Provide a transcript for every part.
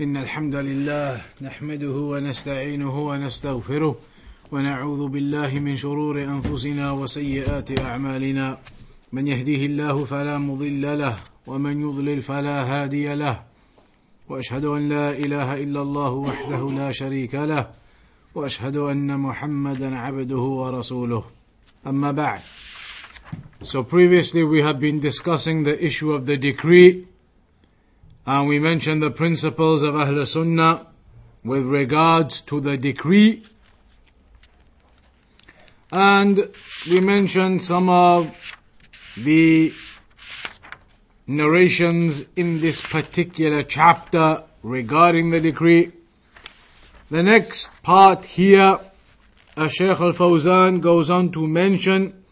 إن الحمد لله نحمده ونستعينه ونستغفره ونعوذ بالله من شرور أنفسنا وسيئات أعمالنا. من يهديه الله فلا مضل له ومن يضلل فلا هادي له. وأشهد أن لا إله إلا الله وحده لا شريك له وأشهد أن محمدا عبده ورسوله. أما بعد. So previously we have been discussing the issue of the decree and we mentioned the principles of Ahl Sunnah with regards to the decree and we mentioned some of the narrations in this particular chapter regarding the decree. The next part here, Shaykh Al Fawzan goes on to mention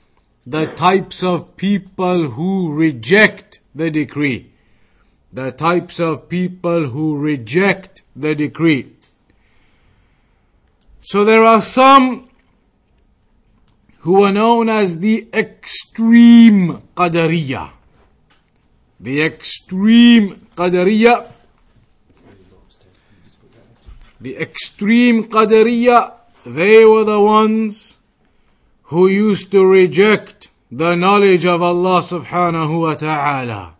the types of people who reject the decree. The types of people who reject the decree. So there are some who are known as the extreme Qadariya. The extreme Qadariya. The extreme Qadariya, they were the ones who used to reject the knowledge of Allah subhanahu wa ta'ala,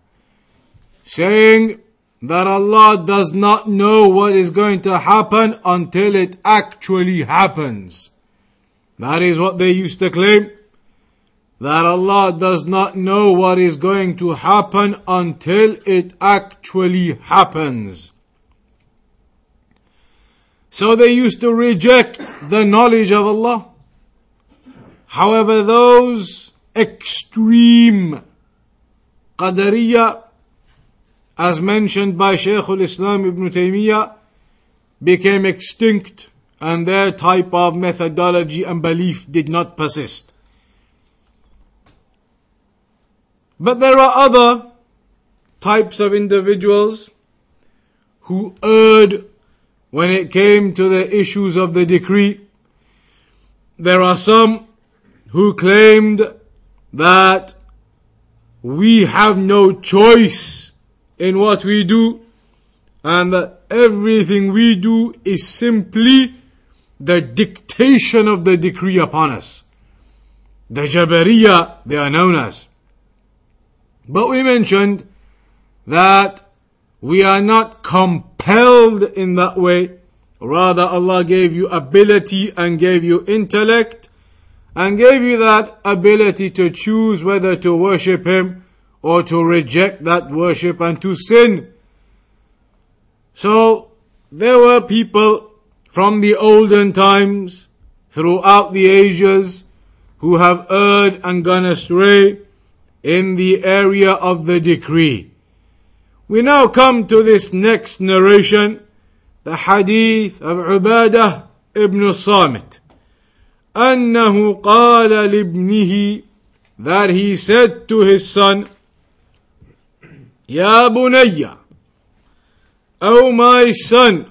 saying that Allah does not know what is going to happen until it actually happens. That is what they used to claim. That Allah does not know what is going to happen until it actually happens. So they used to reject the knowledge of Allah. However, those extreme Qadariya, as mentioned by Shaykh al-Islam ibn Taymiyyah, became extinct and their type of methodology and belief did not persist. But there are other types of individuals who erred when it came to the issues of the decree. There are some who claimed that we have no choice in what we do and that everything we do is simply the dictation of the decree upon us. The Jabariya, they are known as. But we mentioned that we are not compelled in that way. Rather, Allah gave you ability and gave you intellect and gave you that ability to choose whether to worship Him or to reject that worship and to sin. So, there were people from the olden times throughout the ages who have erred and gone astray in the area of the decree. We now come to this next narration, the hadith of Ubadah ibn Samit. أنه قال لابنه that he said to his son يا بني أو ماي سن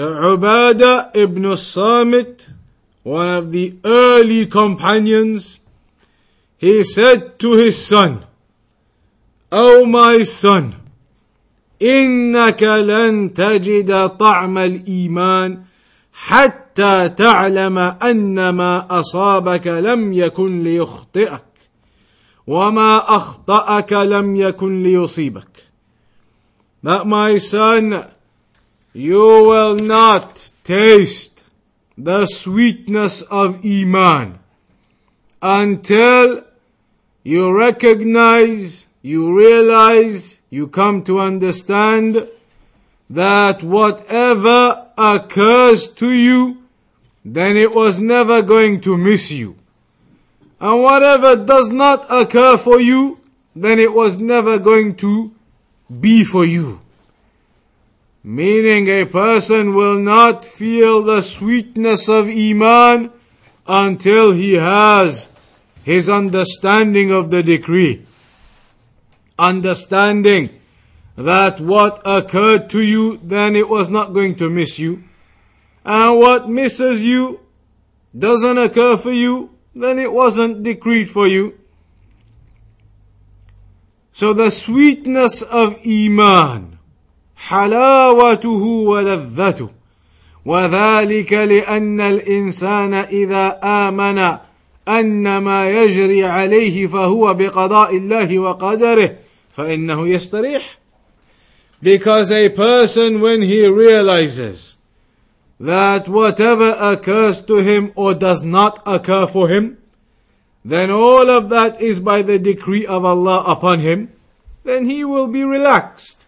عبادة ابن الصامت one of the early companions he said to his son O oh my إنك لن تجد طعم الإيمان حتى تعلم أن ما أصابك لم يكن ليخطئك. وما أخطأك لم يكن ليصيبك. That my son, you will not taste the sweetness of Iman until you recognize, you realize, you come to understand that whatever occurs to you, then it was never going to miss you. And whatever does not occur for you, then it was never going to be for you. Meaning a person will not feel the sweetness of Iman until he has his understanding of the decree. Understanding that what occurred to you, then it was not going to miss you. And what misses you doesn't occur for you, then it wasn't decreed for you. So the sweetness of Iman حلاوته ولذته وذلك لأن الإنسان إذا آمن أن ما يجري عليه فهو بقضاء الله وقدره فإنه يستريح because a person when he realizes that whatever occurs to him or does not occur for him then all of that is by the decree of Allah upon him then he will be relaxed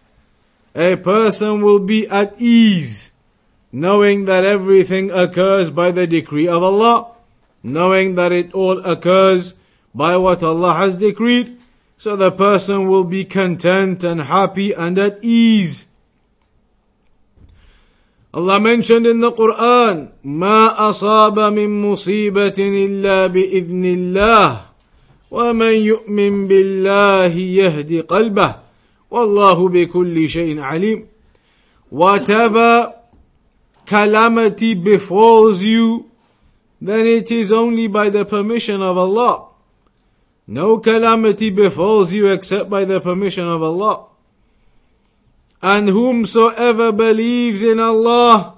a person will be at ease knowing that everything occurs by the decree of Allah, knowing that it all occurs by what Allah has decreed, so the person will be content and happy and at ease. Allah mentioned in the Quran, ما أصاب من مصيبة إلا بإذن الله ومن يؤمن بالله يهدي قلبه والله بكل شيء عليم. Whatever calamity befalls you, then it is only by the permission of Allah. No calamity befalls you except by the permission of Allah. And whomsoever believes in Allah,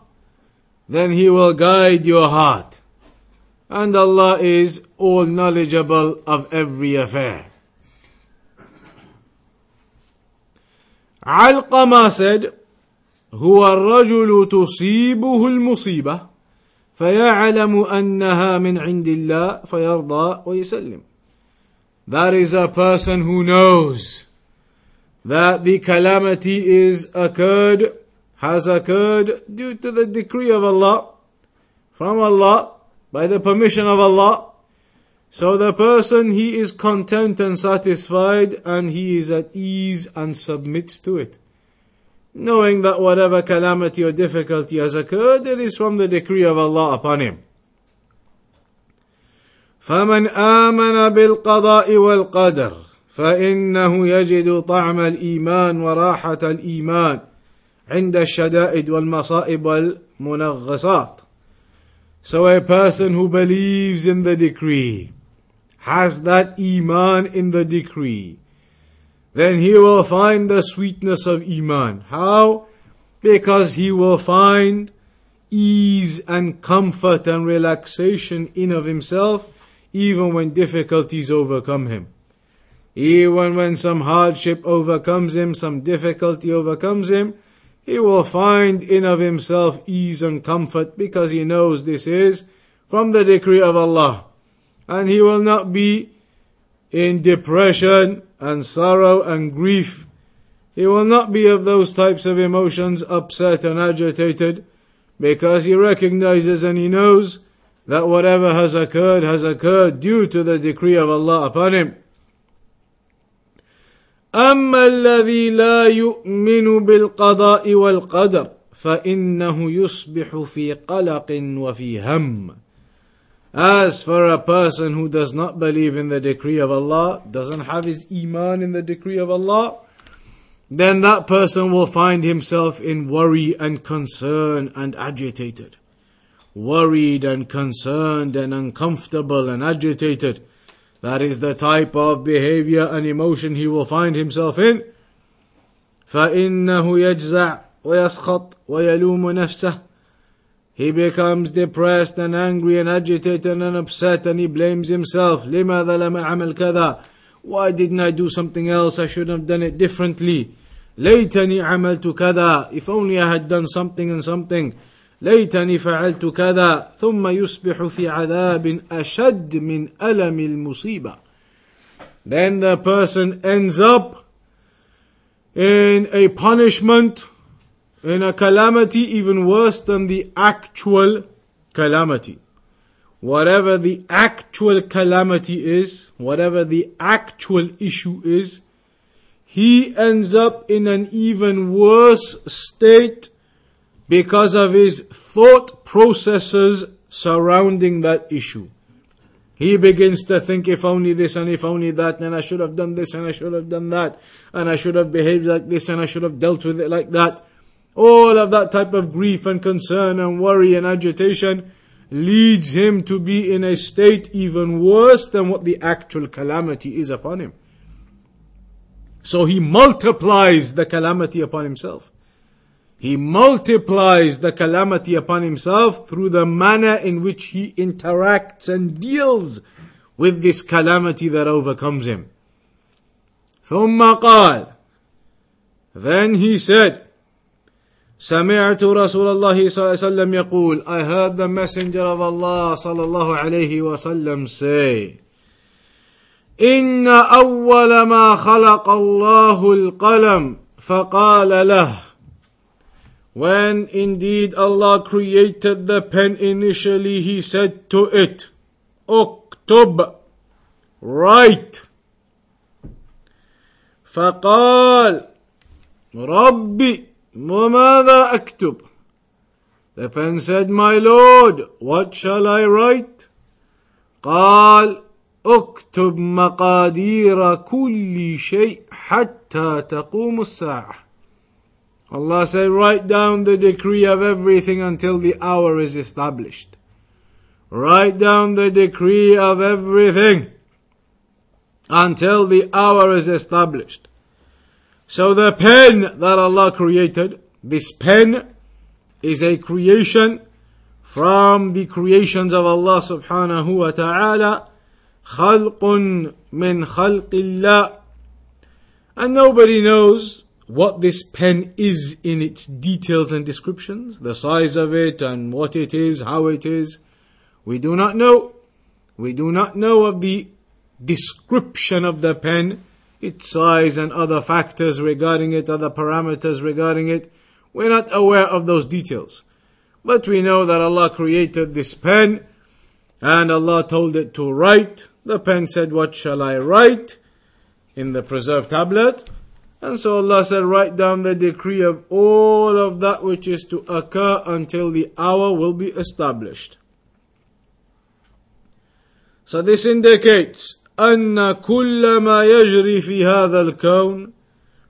then He will guide your heart. And Allah is all knowledgeable of every affair. Alqama said, هو الرجل تصيبه المصيبة فيعلم أنها من عند الله فيرضى ويسلم. That is a person who knows that the calamity is occurred, has occurred due to the decree of Allah, from Allah, by the permission of Allah. So the person, he is content and satisfied and he is at ease and submits to it knowing that whatever calamity or difficulty has occurred, it is from the decree of Allah upon him. فمن آمن بالقضاء والقدر فإنه يجد طعم الإيمان وراحة الإيمان عند الشدائد والمصائب والمنغصات. So a person who believes in the decree has that iman in the decree then he will find the sweetness of Iman. How? Because he will find ease and comfort and relaxation in of himself, even when difficulties overcome him. Even when some hardship overcomes him, some difficulty overcomes him, he will find in of himself ease and comfort because he knows this is from the decree of Allah. And he will not be in depression and sorrow and grief. He will not be of those types of emotions upset and agitated because he recognizes and he knows that whatever has occurred has occurred due to the decree of Allah upon him. أما الذي لا يؤمن بالقضاء والقدر فإنه يصبح في قلق وفي هم as for a person who does not believe in the decree of Allah, doesn't have his iman in the decree of Allah, then that person will find himself in worry and concern and agitated. Worried and concerned and uncomfortable and agitated. That is the type of behavior and emotion he will find himself in. فإنه يجزع ويسخط ويلوم نفسه he becomes depressed and angry and agitated and upset and he blames himself. لماذا لم أعمل كذا? Why didn't I do something else? I should have done it differently. ليتني عملت كذا. If only I had done something and something. ليتني فعلت كذا. ثم يصبح في عذاب أشد من ألم المصيبة. Then the person ends up in a punishment in a calamity even worse than the actual calamity. Whatever the actual calamity is, whatever the actual issue is, he ends up in an even worse state because of his thought processes surrounding that issue. He begins to think if only this and if only that, and I should have done this and I should have done that, and I should have behaved like this and I should have dealt with it like that. All of that type of grief and concern and worry and agitation leads him to be in a state even worse than what the actual calamity is upon him. So he multiplies the calamity upon himself. He multiplies the calamity upon himself through the manner in which he interacts and deals with this calamity that overcomes him. ثم قال Then he said, سمعت رسول الله صلى الله عليه وسلم يقول I heard the messenger of Allah صلى الله عليه وسلم say إن أول ما خلق الله القلم فقال له When indeed Allah created the pen initially, He said to it, Uktub, write. فقال ربي وماذا أكتب The pen said, My Lord, what shall I write? قال اكتب مقادير كل شيء حتى تقوم الساعة Allah said, write down the decree of everything until the hour is established. Write down the decree of everything until the hour is established. So the pen that Allah created, this pen is a creation from the creations of Allah subhanahu wa ta'ala, خلق من خلق الله. And nobody knows what this pen is in its details and descriptions, the size of it and what it is, how it is. We do not know. We do not know of the description of the pen, its size and other factors regarding it, other parameters regarding it. We're not aware of those details. But we know that Allah created this pen and Allah told it to write. The pen said, What shall I write? in the preserved tablet. And so Allah said, write down the decree of all of that which is to occur until the hour will be established. So this indicates أن كل ما يجري في هذا الكون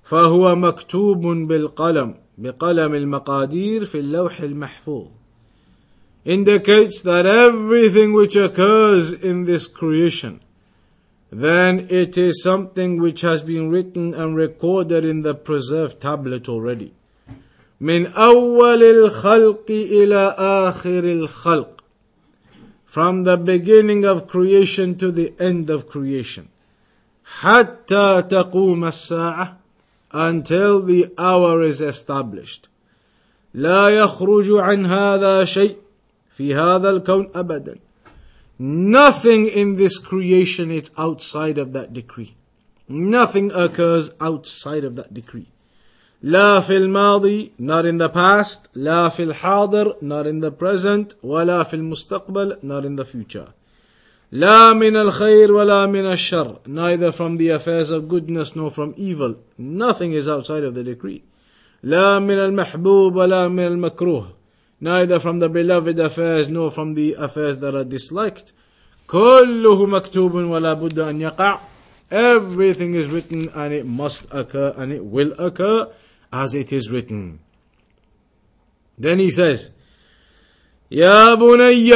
فهو مكتوب بالقلم بقلم المقادير في اللوح المحفوظ indicates that everything which occurs in this creation then it is something which has been written and recorded in the preserved tablet already. من أول الخلق إلى آخر الخلق from the beginning of creation to the end of creation حتى تقوم الساعة until the hour is established لا يخرج عن هذا شيء في هذا الكون أبدا Nothing in this creation is outside of that decree. Nothing occurs outside of that decree. لا في الماضي not in the past لا في الحاضر not in the present ولا في المستقبل not in the future لا من الخير ولا من الشر neither from the affairs of goodness nor from evil nothing is outside of the decree لا من المحبوب ولا من المكروه neither from the beloved affairs nor from the affairs that are disliked. كله مكتوب ولا بد أن يقع. Everything is written and it must occur and it will occur as it is written. Then he says, يا بني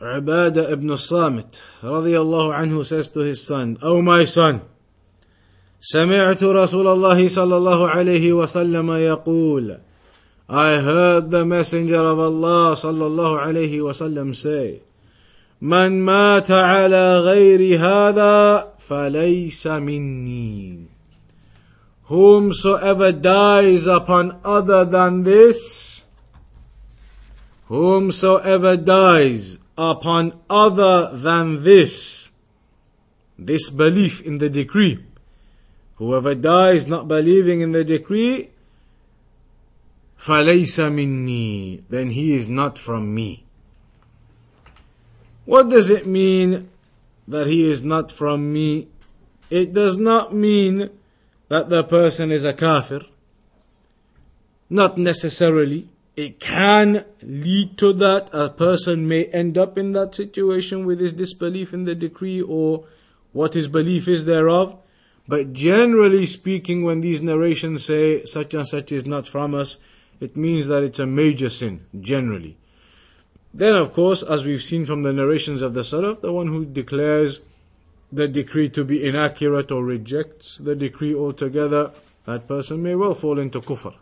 عبادة ibn الصامت رضي الله عنه says to his son, Oh my son, سمعت رسول الله صلى الله عليه وسلم يقول I heard the Messenger of Allah sallallahu alayhi wasallam say, من مات على غير هذا فليس مني. Whomsoever dies upon other than this, whomsoever dies upon other than this, this belief in the decree, whoever dies not believing in the decree, فَلَيْسَ مِنِّي Then he is not from me. What does it mean that he is not from me? It does not mean that the person is a kafir. Not necessarily. It can lead to that. A person may end up in that situation with his disbelief in the decree or what his belief is thereof. But generally speaking, when these narrations say such and such is not from us, it means that it's a major sin, generally. Then, of course, as we've seen from the narrations of the Salaf, the one who declares the decree to be inaccurate or rejects the decree altogether, that person may well fall into kufr.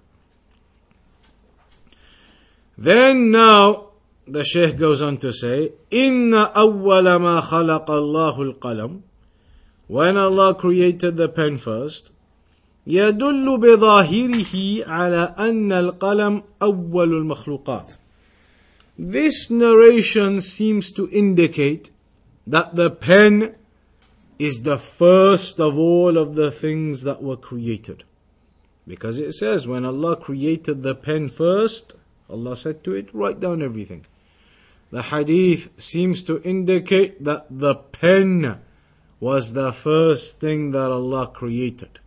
Then now the Shaykh goes on to say, Inna awwala ma khalaq Allahul qalam. When Allah created the pen first, يدل بظاهره على أن القلم أول المخلوقات. This narration seems to indicate that the pen is the first of all of the things that were created. Because it says when Allah created the pen first, Allah said to it, write down everything. The hadith seems to indicate that the pen was the first thing that Allah created.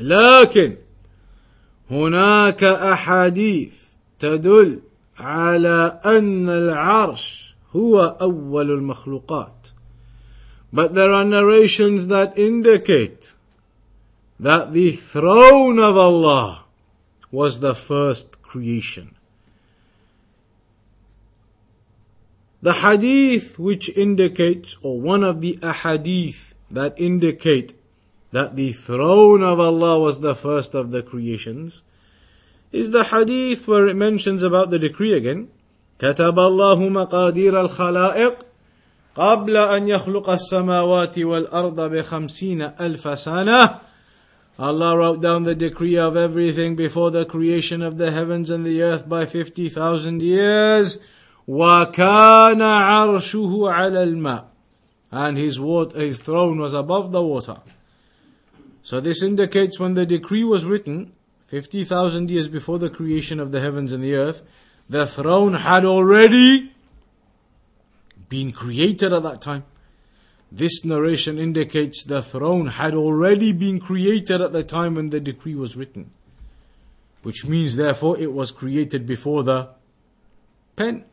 لكن هناك أحاديث تدل على أن العرش هو أول المخلوقات. But there are narrations that indicate that the throne of Allah was the first creation. The hadith which indicates, or one of the ahadith that indicate that the throne of Allah was the first of the creations, is the hadith where it mentions about the decree again. كتب الله مقادير الخلائق قبل أن يخلق السماوات والأرض بخمسين ألف سنة Allah wrote down the decree of everything before the creation of the heavens and the earth by 50,000 years. وَكَانَ عَرْشُهُ عَلَى الْمَاءِ And his, water, his throne was above the water. So this indicates when the decree was written, 50,000 years before the creation of the heavens and the earth, the throne had already been created at that time. This narration indicates the throne had already been created at the time when the decree was written. Which means, therefore, it was created before the pen.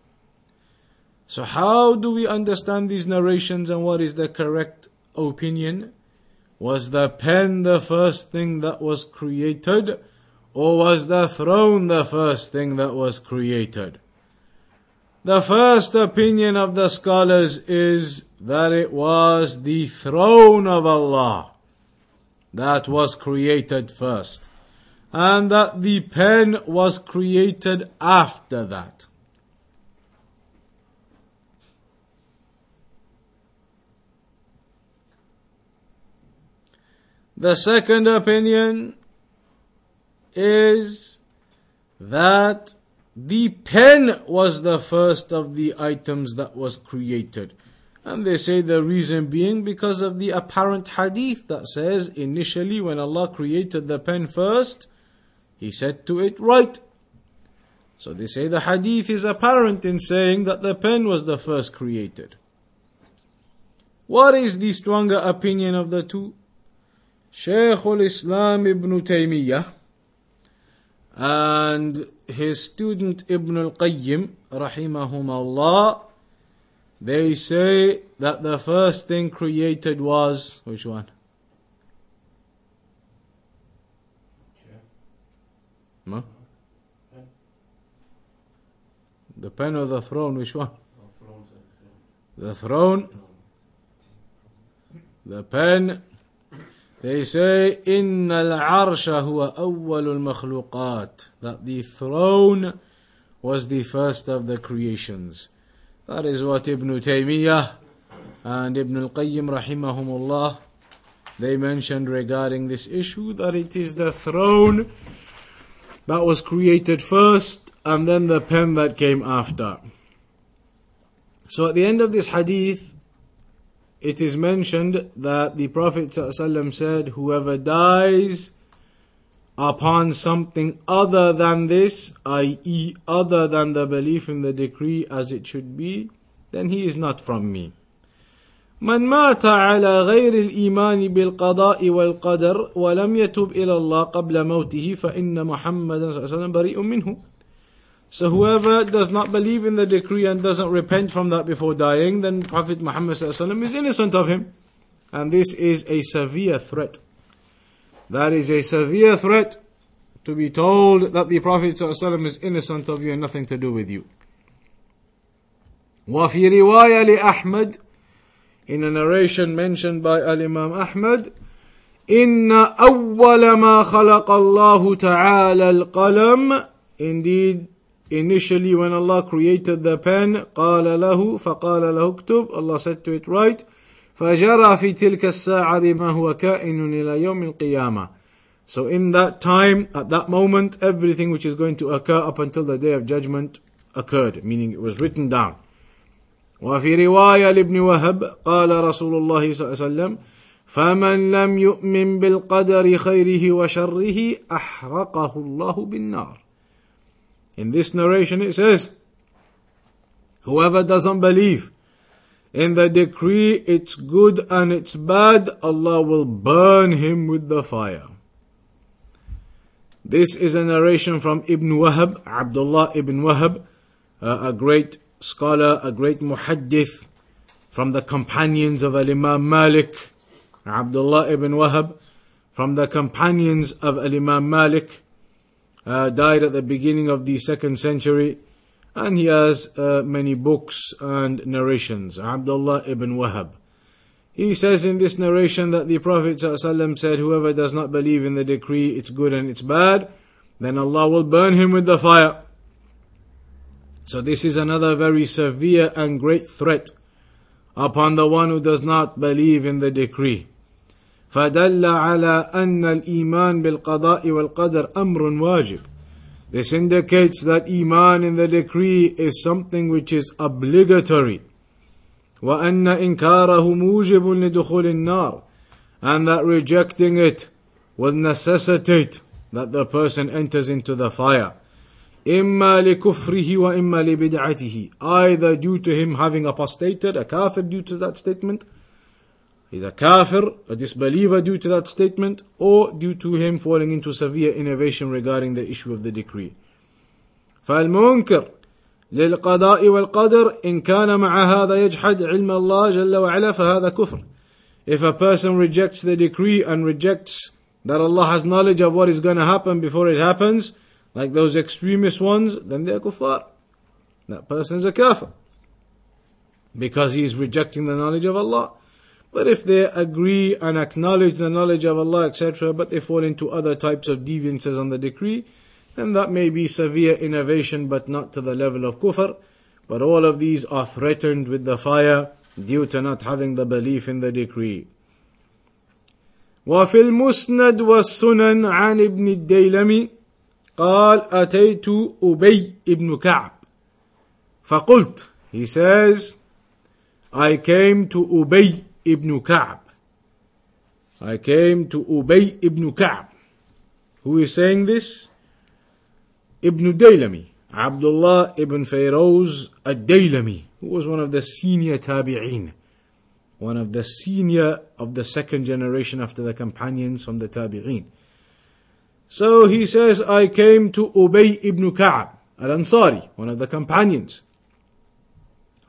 So, how do we understand these narrations and what is the correct opinion? Was the pen the first thing that was created? Or was the throne the first thing that was created? The first opinion of the scholars is that it was the throne of Allah that was created first, and that the pen was created after that. The second opinion is that the pen was the first of the items that was created. And they say the reason being because of the apparent hadith that says initially when Allah created the pen first, He said to it, write. So they say the hadith is apparent in saying that the pen was the first created. What is the stronger opinion of the two? Shaykh al-Islam ibn Taymiyyah and his student Ibn al-Qayyim, rahimahumullah, they say that the first thing created was, which one? The pen or the throne, which one? The throne, the pen, they say, إن العرش هو أول المخلوقات. That the throne was the first of the creations. That is what Ibn Taymiyyah and Ibn al-Qayyim rahimahumullah they mentioned regarding this issue that it is the throne that was created first and then the pen that came after. So at the end of this hadith, it is mentioned that the Prophet ﷺ said, Whoever dies upon something other than this, i.e., other than the belief in the decree as it should be, then he is not from me. من مات على غير الإيمان بالقضاء والقدر ولم يتب إلى الله قبل موته فإن محمد صلى الله عليه وسلم بريء منه so whoever does not believe in the decree and doesn't repent from that before dying, then Prophet Muhammad is innocent of him. And this is a severe threat. That is a severe threat to be told that the Prophet is innocent of you and nothing to do with you. وفي رواية لأحمد in a narration mentioned by Al-Imam Ahmad إن أول ما خلق الله تعالى القلم indeed initially when Allah created the pen قال له فقال له اكتب Allah said to it write فجرى في تلك الساعة بما هو كائن إلى يوم القيامة So in that time, at that moment, everything which is going to occur up until the day of judgment occurred, meaning it was written down. وفي رواية لابن وهب قال رسول الله صلى الله عليه وسلم فمن لم يؤمن بالقدر خيره وشره أحرقه الله بالنار in this narration it says, Whoever doesn't believe in the decree, it's good and it's bad, Allah will burn him with the fire. This is a narration from Ibn Wahab, Abdullah ibn Wahab, a great scholar, a great muhaddith from the companions of Al Imam Malik, Abdullah ibn Wahab, from the companions of Al Imam Malik, uh, died at the beginning of the second century, and he has uh, many books and narrations. Abdullah ibn Wahab. He says in this narration that the Prophet ﷺ said, Whoever does not believe in the decree, it's good and it's bad, then Allah will burn him with the fire. So this is another very severe and great threat upon the one who does not believe in the decree. فدل على أن الإيمان بالقضاء والقدر أمر واجب. This indicates that Iman in the decree is something which is obligatory. وأن إنكاره موجب لدخول النار and that rejecting it will necessitate that the person enters into the fire. إما لكفره وإما لبدعته either due to him having apostated, a kafir due to that statement, he's a kafir, a disbeliever due to that statement, or due to him falling into severe innovation regarding the issue of the decree. فالمنكر للقضاء والقدر إن كان مع هذا يجحد علم الله جل وعلا فهذا كفر. If a person rejects the decree and rejects that Allah has knowledge of what is going to happen before it happens, like those extremist ones, then they are kuffar. That person is a kafir. Because he is rejecting the knowledge of Allah. But if they agree and acknowledge the knowledge of Allah, etc., but they fall into other types of deviances on the decree, then that may be severe innovation but not to the level of kufr. But all of these are threatened with the fire due to not having the belief in the decree. وفي المسند والسنن عن ابن الديلمي قال أتيت أبي ابن كعب فقلت he says I came to Ubay ibn Ka'b I came to Ubay ibn Ka'b who is saying this Ibn Daylami, Abdullah ibn Fayroz ad-Daylami, who was one of the senior tabi'een, one of the senior of the second generation after the companions from the tabi'een. So he says, I came to Ubay ibn Ka'ab al-Ansari, one of the companions.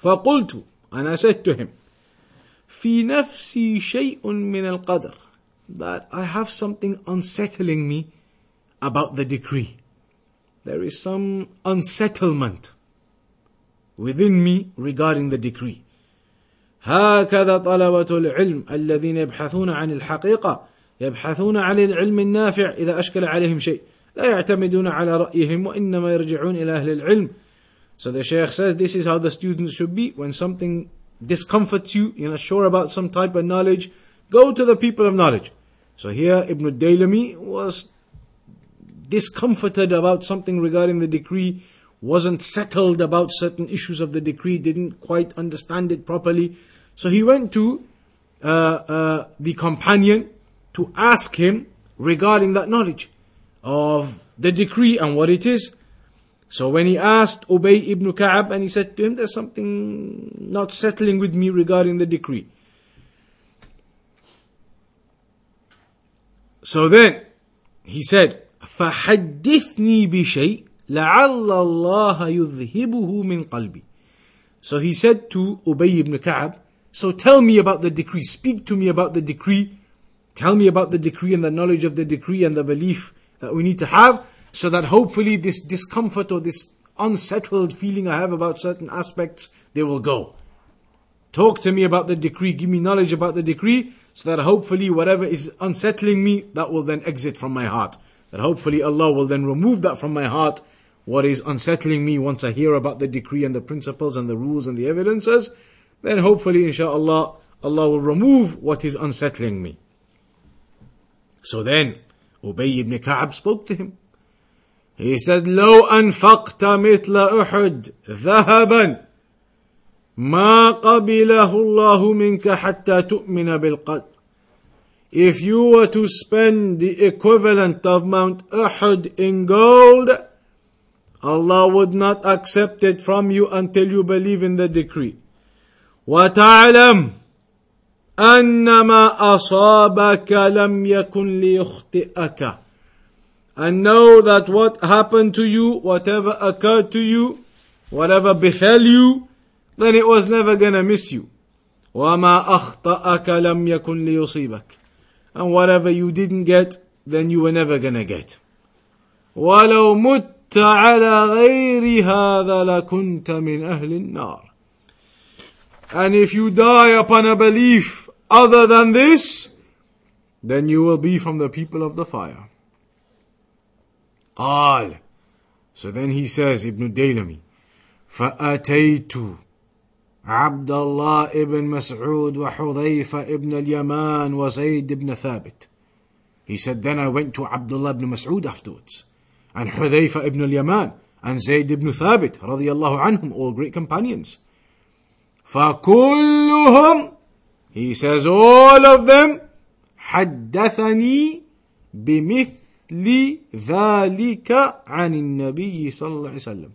فقلت, and I said to him, في نفسي شيء من القدر, that I have something unsettling me about the decree there is some unsettlement within me regarding the decree. هكذا طلبة العلم الذين يبحثون عن الحقيقة يبحثون عن العلم النافع إذا أشكل عليهم شيء لا يعتمدون على رأيهم وإنما يرجعون إلى أهل العلم So the Shaykh says this is how the students should be when something discomforts you, you're not sure about some type of knowledge, go to the people of knowledge. So here Ibn Daylami was discomforted about something regarding the decree, wasn't settled about certain issues of the decree, didn't quite understand it properly. So he went to uh, uh, the companion to ask him regarding that knowledge of the decree and what it is. So when he asked Ubay ibn Ka'ab and he said to him, there's something not settling with me regarding the decree. So then he said, فحدثني بشيء لعل الله يذهبه من قلبي. So he said to Ubay ibn Ka'ab, so tell me about the decree, speak to me about the decree, tell me about the decree and the knowledge of the decree and the belief that we need to have, so that hopefully this discomfort or this unsettled feeling I have about certain aspects, they will go. Talk to me about the decree, give me knowledge about the decree, so that hopefully whatever is unsettling me, that will then exit from my heart that hopefully Allah will then remove that from my heart what is unsettling me once I hear about the decree and the principles and the rules and the evidences, then hopefully, inshallah, Allah will remove what is unsettling me. So then, Ubay ibn Ka'ab spoke to him. He said, لو أنفقت مثل أحد ذهبا ما قبله الله منك حتى تؤمن بالقدر if you were to spend the equivalent of Mount Uhud in gold, Allah would not accept it from you until you believe in the decree. وتعلم أن ما أصابك لم يكن ليخطئك and know that what happened to you, whatever occurred to you, whatever befell you, then it was never gonna miss you. وما أخطأك لم يكن ليصيبك and whatever you didn't get, then you were never gonna get. ولو مت على غير هذا لكنت من أهل النار. And if you die upon a belief other than this, then you will be from the people of the fire. قال So then he says, Ibn Daylami, فأتيت عبد الله ابن مسعود وحذيفة ابن اليمان وزيد بن ثابت He said, then I went to Abdullah ibn Mas'ud afterwards, and Hudayfa ibn al-Yaman, and Zayd ibn Thabit, radiallahu anhum, all great companions. فَكُلُّهُمْ He says, all of them, حدثني بمثل ذلك عن النبي صلى الله عليه وسلم.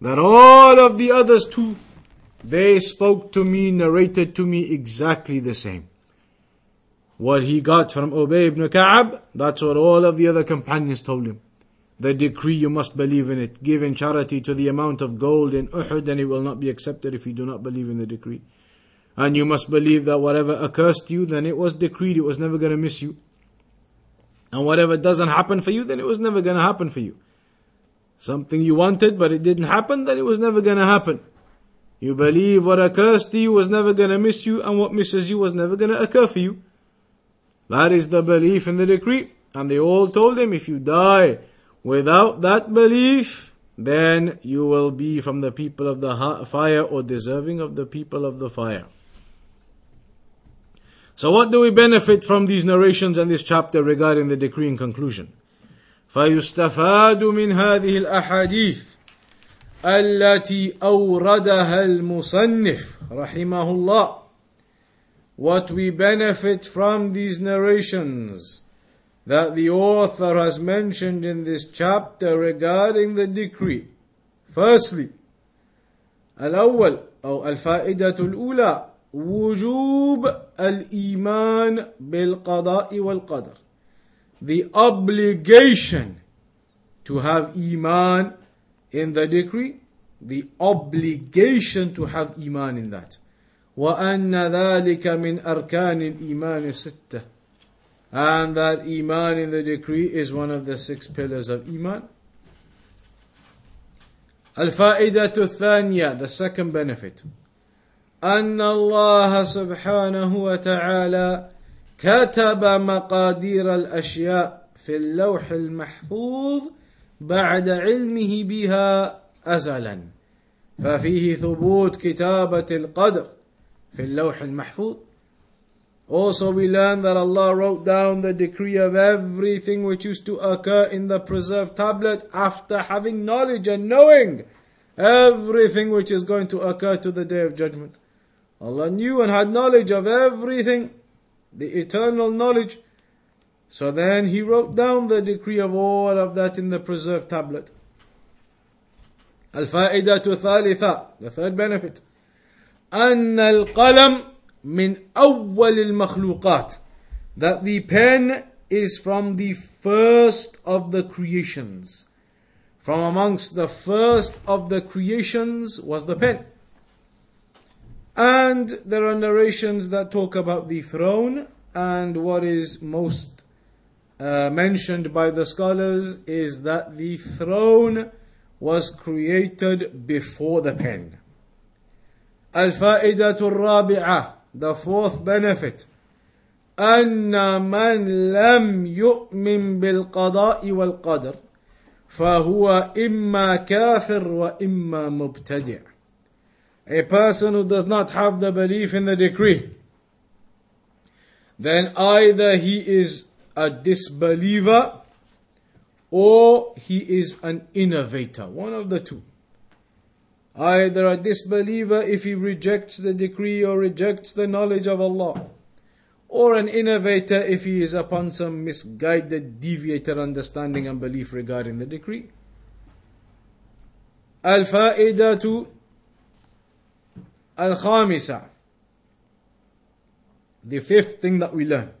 That all of the others too they spoke to me, narrated to me exactly the same. What he got from Ubay ibn Ka'ab, that's what all of the other companions told him. The decree, you must believe in it. Give in charity to the amount of gold in Uhud, and it will not be accepted if you do not believe in the decree. And you must believe that whatever occurs to you, then it was decreed, it was never going to miss you. And whatever doesn't happen for you, then it was never going to happen for you. Something you wanted, but it didn't happen, then it was never going to happen. You believe what occurs to you was never going to miss you, and what misses you was never going to occur for you. That is the belief in the decree. And they all told him, if you die without that belief, then you will be from the people of the fire or deserving of the people of the fire. So, what do we benefit from these narrations and this chapter regarding the decree in conclusion? فيستفاد من هذه الأحاديث التي أوردها المصنف رحمه الله what we benefit from these narrations that the author has mentioned in this chapter regarding the decree. Firstly, الأول أو الفائدة الأولى وجوب الإيمان بالقضاء والقدر. The obligation to have iman in the decree, the obligation to have iman in that. وأن ذلك من أركان الإيمان الستة and that iman in the decree is one of the six pillars of iman. الفائدة الثانية the second benefit أن الله سبحانه وتعالى كتب مقادير الأشياء في اللوح المحفوظ بعد علمه بها أزلا ففيه ثبوت كتابة القدر في اللوح المحفوظ Also we learn that Allah wrote down the decree of everything which used to occur in the preserved tablet after having knowledge and knowing everything which is going to occur to the day of judgment. Allah knew and had knowledge of everything, the eternal knowledge so then he wrote down the decree of all of that in the preserved tablet. الفائدة الثالثة the third benefit أن القلم من أول المخلوقات that the pen is from the first of the creations from amongst the first of the creations was the pen and there are narrations that talk about the throne and what is most uh, mentioned by the scholars is that the throne was created before the pen. الفائدة الرابعة the fourth benefit أن من لم يؤمن بالقضاء والقدر فهو إما كافر وإما مبتدع. a person who does not have the belief in the decree, then either he is a disbeliever or he is an innovator. One of the two. Either a disbeliever if he rejects the decree or rejects the knowledge of Allah, or an innovator if he is upon some misguided, deviated understanding and belief regarding the decree. Al Khamisa. The fifth thing that we learn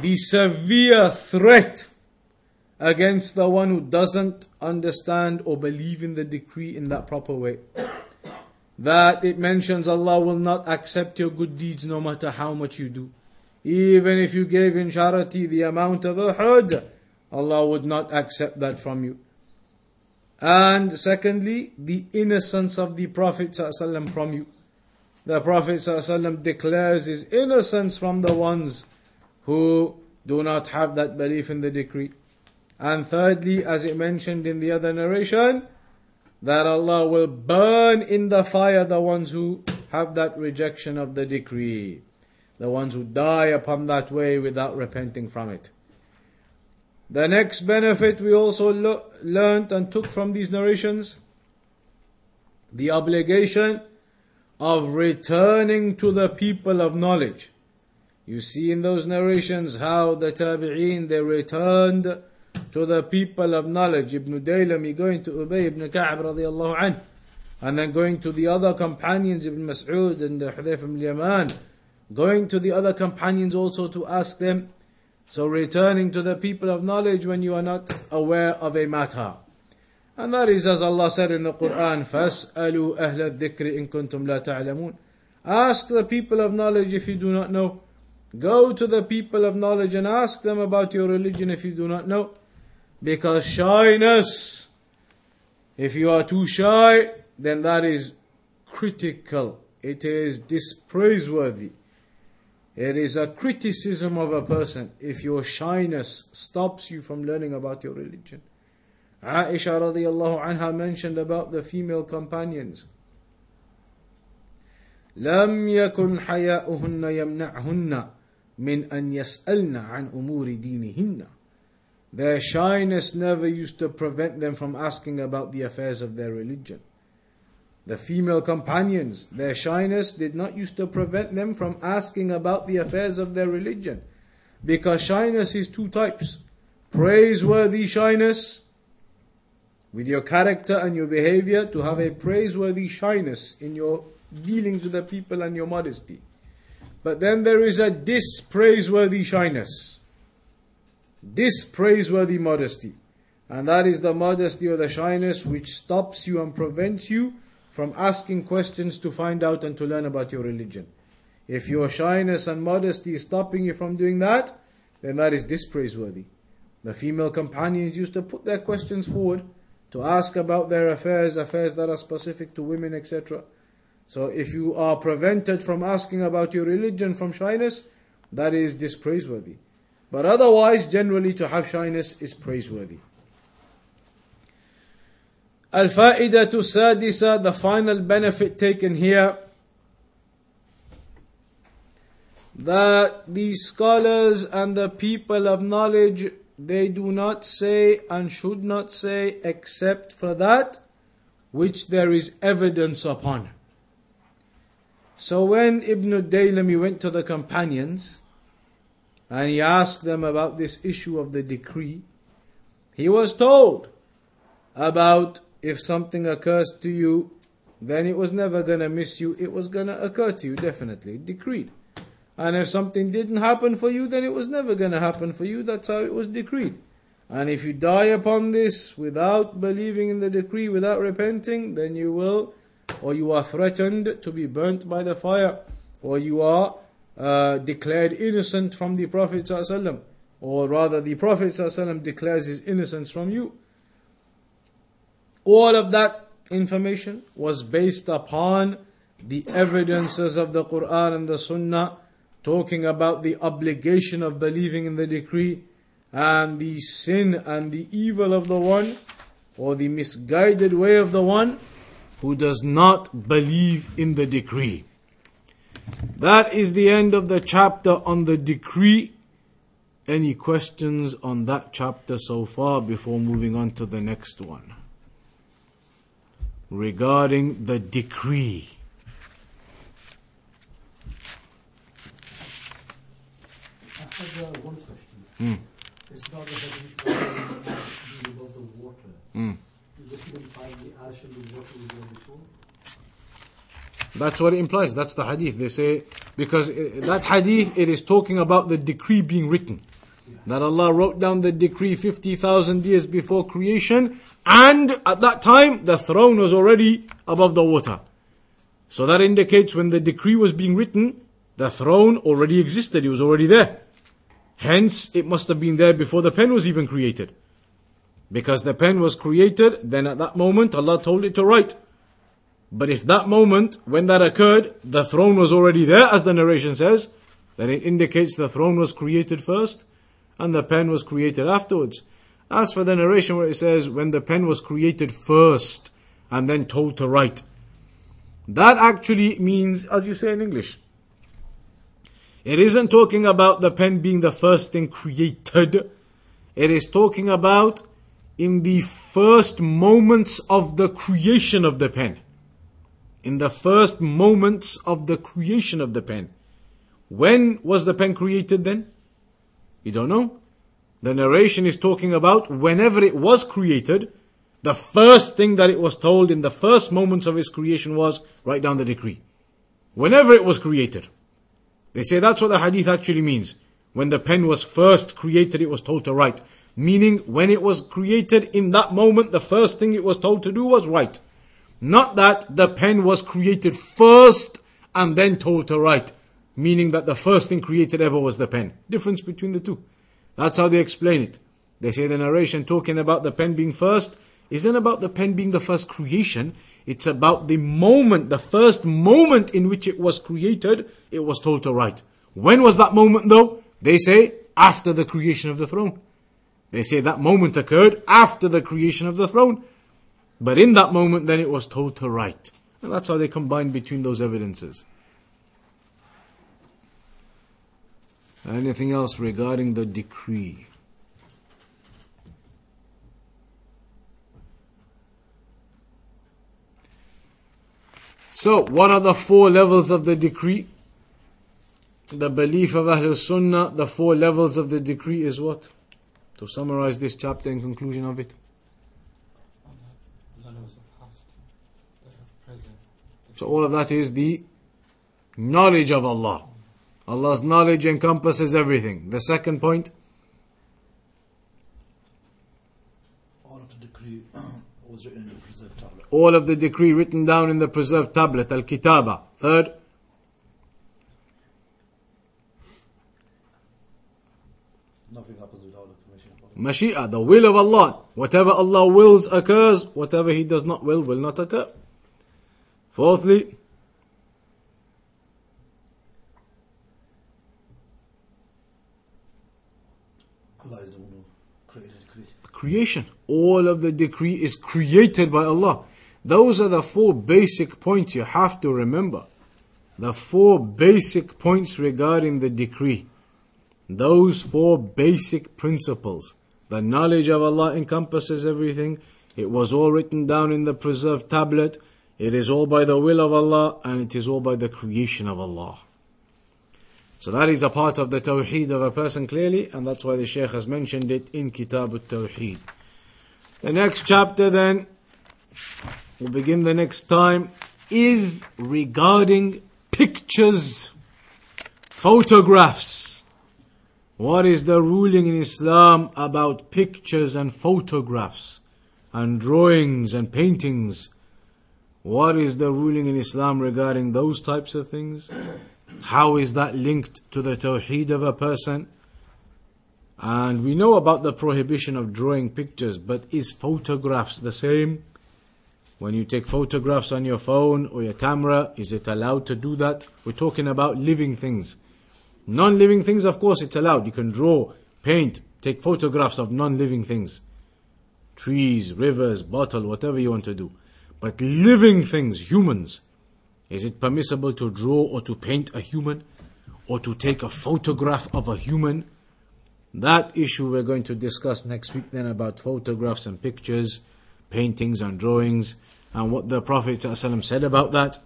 the severe threat against the one who doesn't understand or believe in the decree in that proper way. That it mentions Allah will not accept your good deeds no matter how much you do. Even if you gave in charity the amount of a Uhud, Allah would not accept that from you. And secondly, the innocence of the Prophet ﷺ from you. The Prophet ﷺ declares his innocence from the ones who do not have that belief in the decree. And thirdly, as it mentioned in the other narration, that Allah will burn in the fire the ones who have that rejection of the decree, the ones who die upon that way without repenting from it. The next benefit we also lo- learned and took from these narrations the obligation of returning to the people of knowledge. You see in those narrations how the Tabi'een they returned to the people of knowledge. Ibn Daylami going to Ubay ibn Ka'b radiallahu anh, and then going to the other companions, Ibn Mas'ud and Hudayf ibn Yaman, going to the other companions also to ask them. So returning to the people of knowledge when you are not aware of a matter. And that is as Allah said in the Quran, فَاسْأَلُوا أَهْلَ الذِّكْرِ إِن كُنْتُمْ لَا تَعْلَمُونَ Ask the people of knowledge if you do not know. Go to the people of knowledge and ask them about your religion if you do not know. Because shyness, if you are too shy, then that is critical. It is dispraiseworthy. It is a criticism of a person if your shyness stops you from learning about your religion. Aisha radiallahu anha mentioned about the female companions. لم يكن حياؤهن يمنعهن من أن يسألن عن أمور دينهن. Their shyness never used to prevent them from asking about the affairs of their religion. The female companions, their shyness did not used to prevent them from asking about the affairs of their religion. Because shyness is two types. Praiseworthy shyness, with your character and your behavior, to have a praiseworthy shyness in your dealings with the people and your modesty. But then there is a dispraiseworthy shyness, dispraiseworthy modesty. And that is the modesty or the shyness which stops you and prevents you from asking questions to find out and to learn about your religion. If your shyness and modesty is stopping you from doing that, then that is dispraiseworthy. The female companions used to put their questions forward to ask about their affairs, affairs that are specific to women, etc. So if you are prevented from asking about your religion from shyness, that is dispraiseworthy. But otherwise, generally to have shyness is praiseworthy. Al-Fa'ida to Sadisa, the final benefit taken here, that the scholars and the people of knowledge, they do not say and should not say except for that which there is evidence upon. So when Ibn Daylami went to the companions and he asked them about this issue of the decree, he was told about if something occurs to you, then it was never going to miss you, it was going to occur to you, definitely, decreed. And if something didn't happen for you, then it was never going to happen for you, that's how it was decreed. And if you die upon this without believing in the decree, without repenting, then you will or you are threatened to be burnt by the fire, or you are uh, declared innocent from the Prophet or rather the Prophet declares his innocence from you. All of that information was based upon the evidences of the Quran and the Sunnah talking about the obligation of believing in the decree and the sin and the evil of the one or the misguided way of the one who does not believe in the decree. That is the end of the chapter on the decree. Any questions on that chapter so far before moving on to the next one? Regarding the decree. I have one question. Mm. It's not the above the water. Mm. You just didn't find the arsh and the water there before. That's what it implies. That's the hadith. They say, because uh, that hadith, it is talking about the decree being written. That Allah wrote down the decree 50,000 years before creation, and at that time, the throne was already above the water. So that indicates when the decree was being written, the throne already existed, it was already there. Hence, it must have been there before the pen was even created. Because the pen was created, then at that moment, Allah told it to write. But if that moment, when that occurred, the throne was already there, as the narration says, then it indicates the throne was created first and the pen was created afterwards. As for the narration where it says, when the pen was created first and then told to write, that actually means, as you say in English, it isn't talking about the pen being the first thing created. It is talking about in the first moments of the creation of the pen in the first moments of the creation of the pen. When was the pen created then? You don't know. The narration is talking about whenever it was created, the first thing that it was told in the first moments of its creation was write down the decree. Whenever it was created. They say that's what the hadith actually means. When the pen was first created, it was told to write. Meaning, when it was created in that moment, the first thing it was told to do was write. Not that the pen was created first and then told to write, meaning that the first thing created ever was the pen. Difference between the two. That's how they explain it. They say the narration talking about the pen being first isn't about the pen being the first creation. It's about the moment, the first moment in which it was created, it was told to write. When was that moment though? They say after the creation of the throne. They say that moment occurred after the creation of the throne. But in that moment, then it was told to write. And that's how they combine between those evidences. Anything else regarding the decree? So, what are the four levels of the decree? The belief of Ahlul Sunnah, the four levels of the decree is what? To summarize this chapter in conclusion of it. So all of that is the knowledge of Allah. Allah's knowledge encompasses everything. The second point. All of the decree was written in the preserved tablet. All of the decree written down in the preserved tablet, Al-Kitaba. Third. Nothing happens without the permission of Allah. Mashi'a, the will of Allah. Whatever Allah wills occurs, whatever He does not will, will not occur. Fourthly, Allah is the one who created the decree. Creation. All of the decree is created by Allah. Those are the four basic points you have to remember. The four basic points regarding the decree. Those four basic principles. The knowledge of Allah encompasses everything. It was all written down in the preserved tablet. It is all by the will of Allah and it is all by the creation of Allah. So that is a part of the Tawheed of a person clearly, and that's why the Shaykh has mentioned it in Kitab al-Tawheed. The next chapter then, we'll begin the next time, is regarding pictures, photographs. What is the ruling in Islam about pictures and photographs and drawings and paintings? What is the ruling in Islam regarding those types of things? How is that linked to the tawheed of a person? And we know about the prohibition of drawing pictures, but is photographs the same? When you take photographs on your phone or your camera, is it allowed to do that? We're talking about living things. Non living things, of course, it's allowed. You can draw, paint, Take photographs of non living things trees, rivers, bottle, whatever you want to do. But living things, humans, is it permissible to draw or to paint a human? Or to take a photograph of a human? That issue we're going to discuss next week then about photographs and pictures, paintings and drawings, and what the Prophet said about that,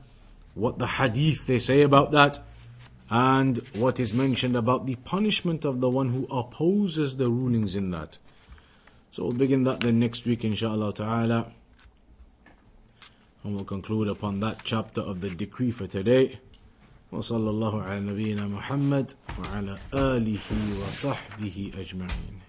what the hadith they say about that, and what is mentioned about the punishment of the one who opposes the rulings in that. So we'll begin that then next week, inshallah ta'ala. And we'll conclude upon that chapter of the decree for today. وصلى الله على نبينا محمد وعلى آله وصحبه أجمعين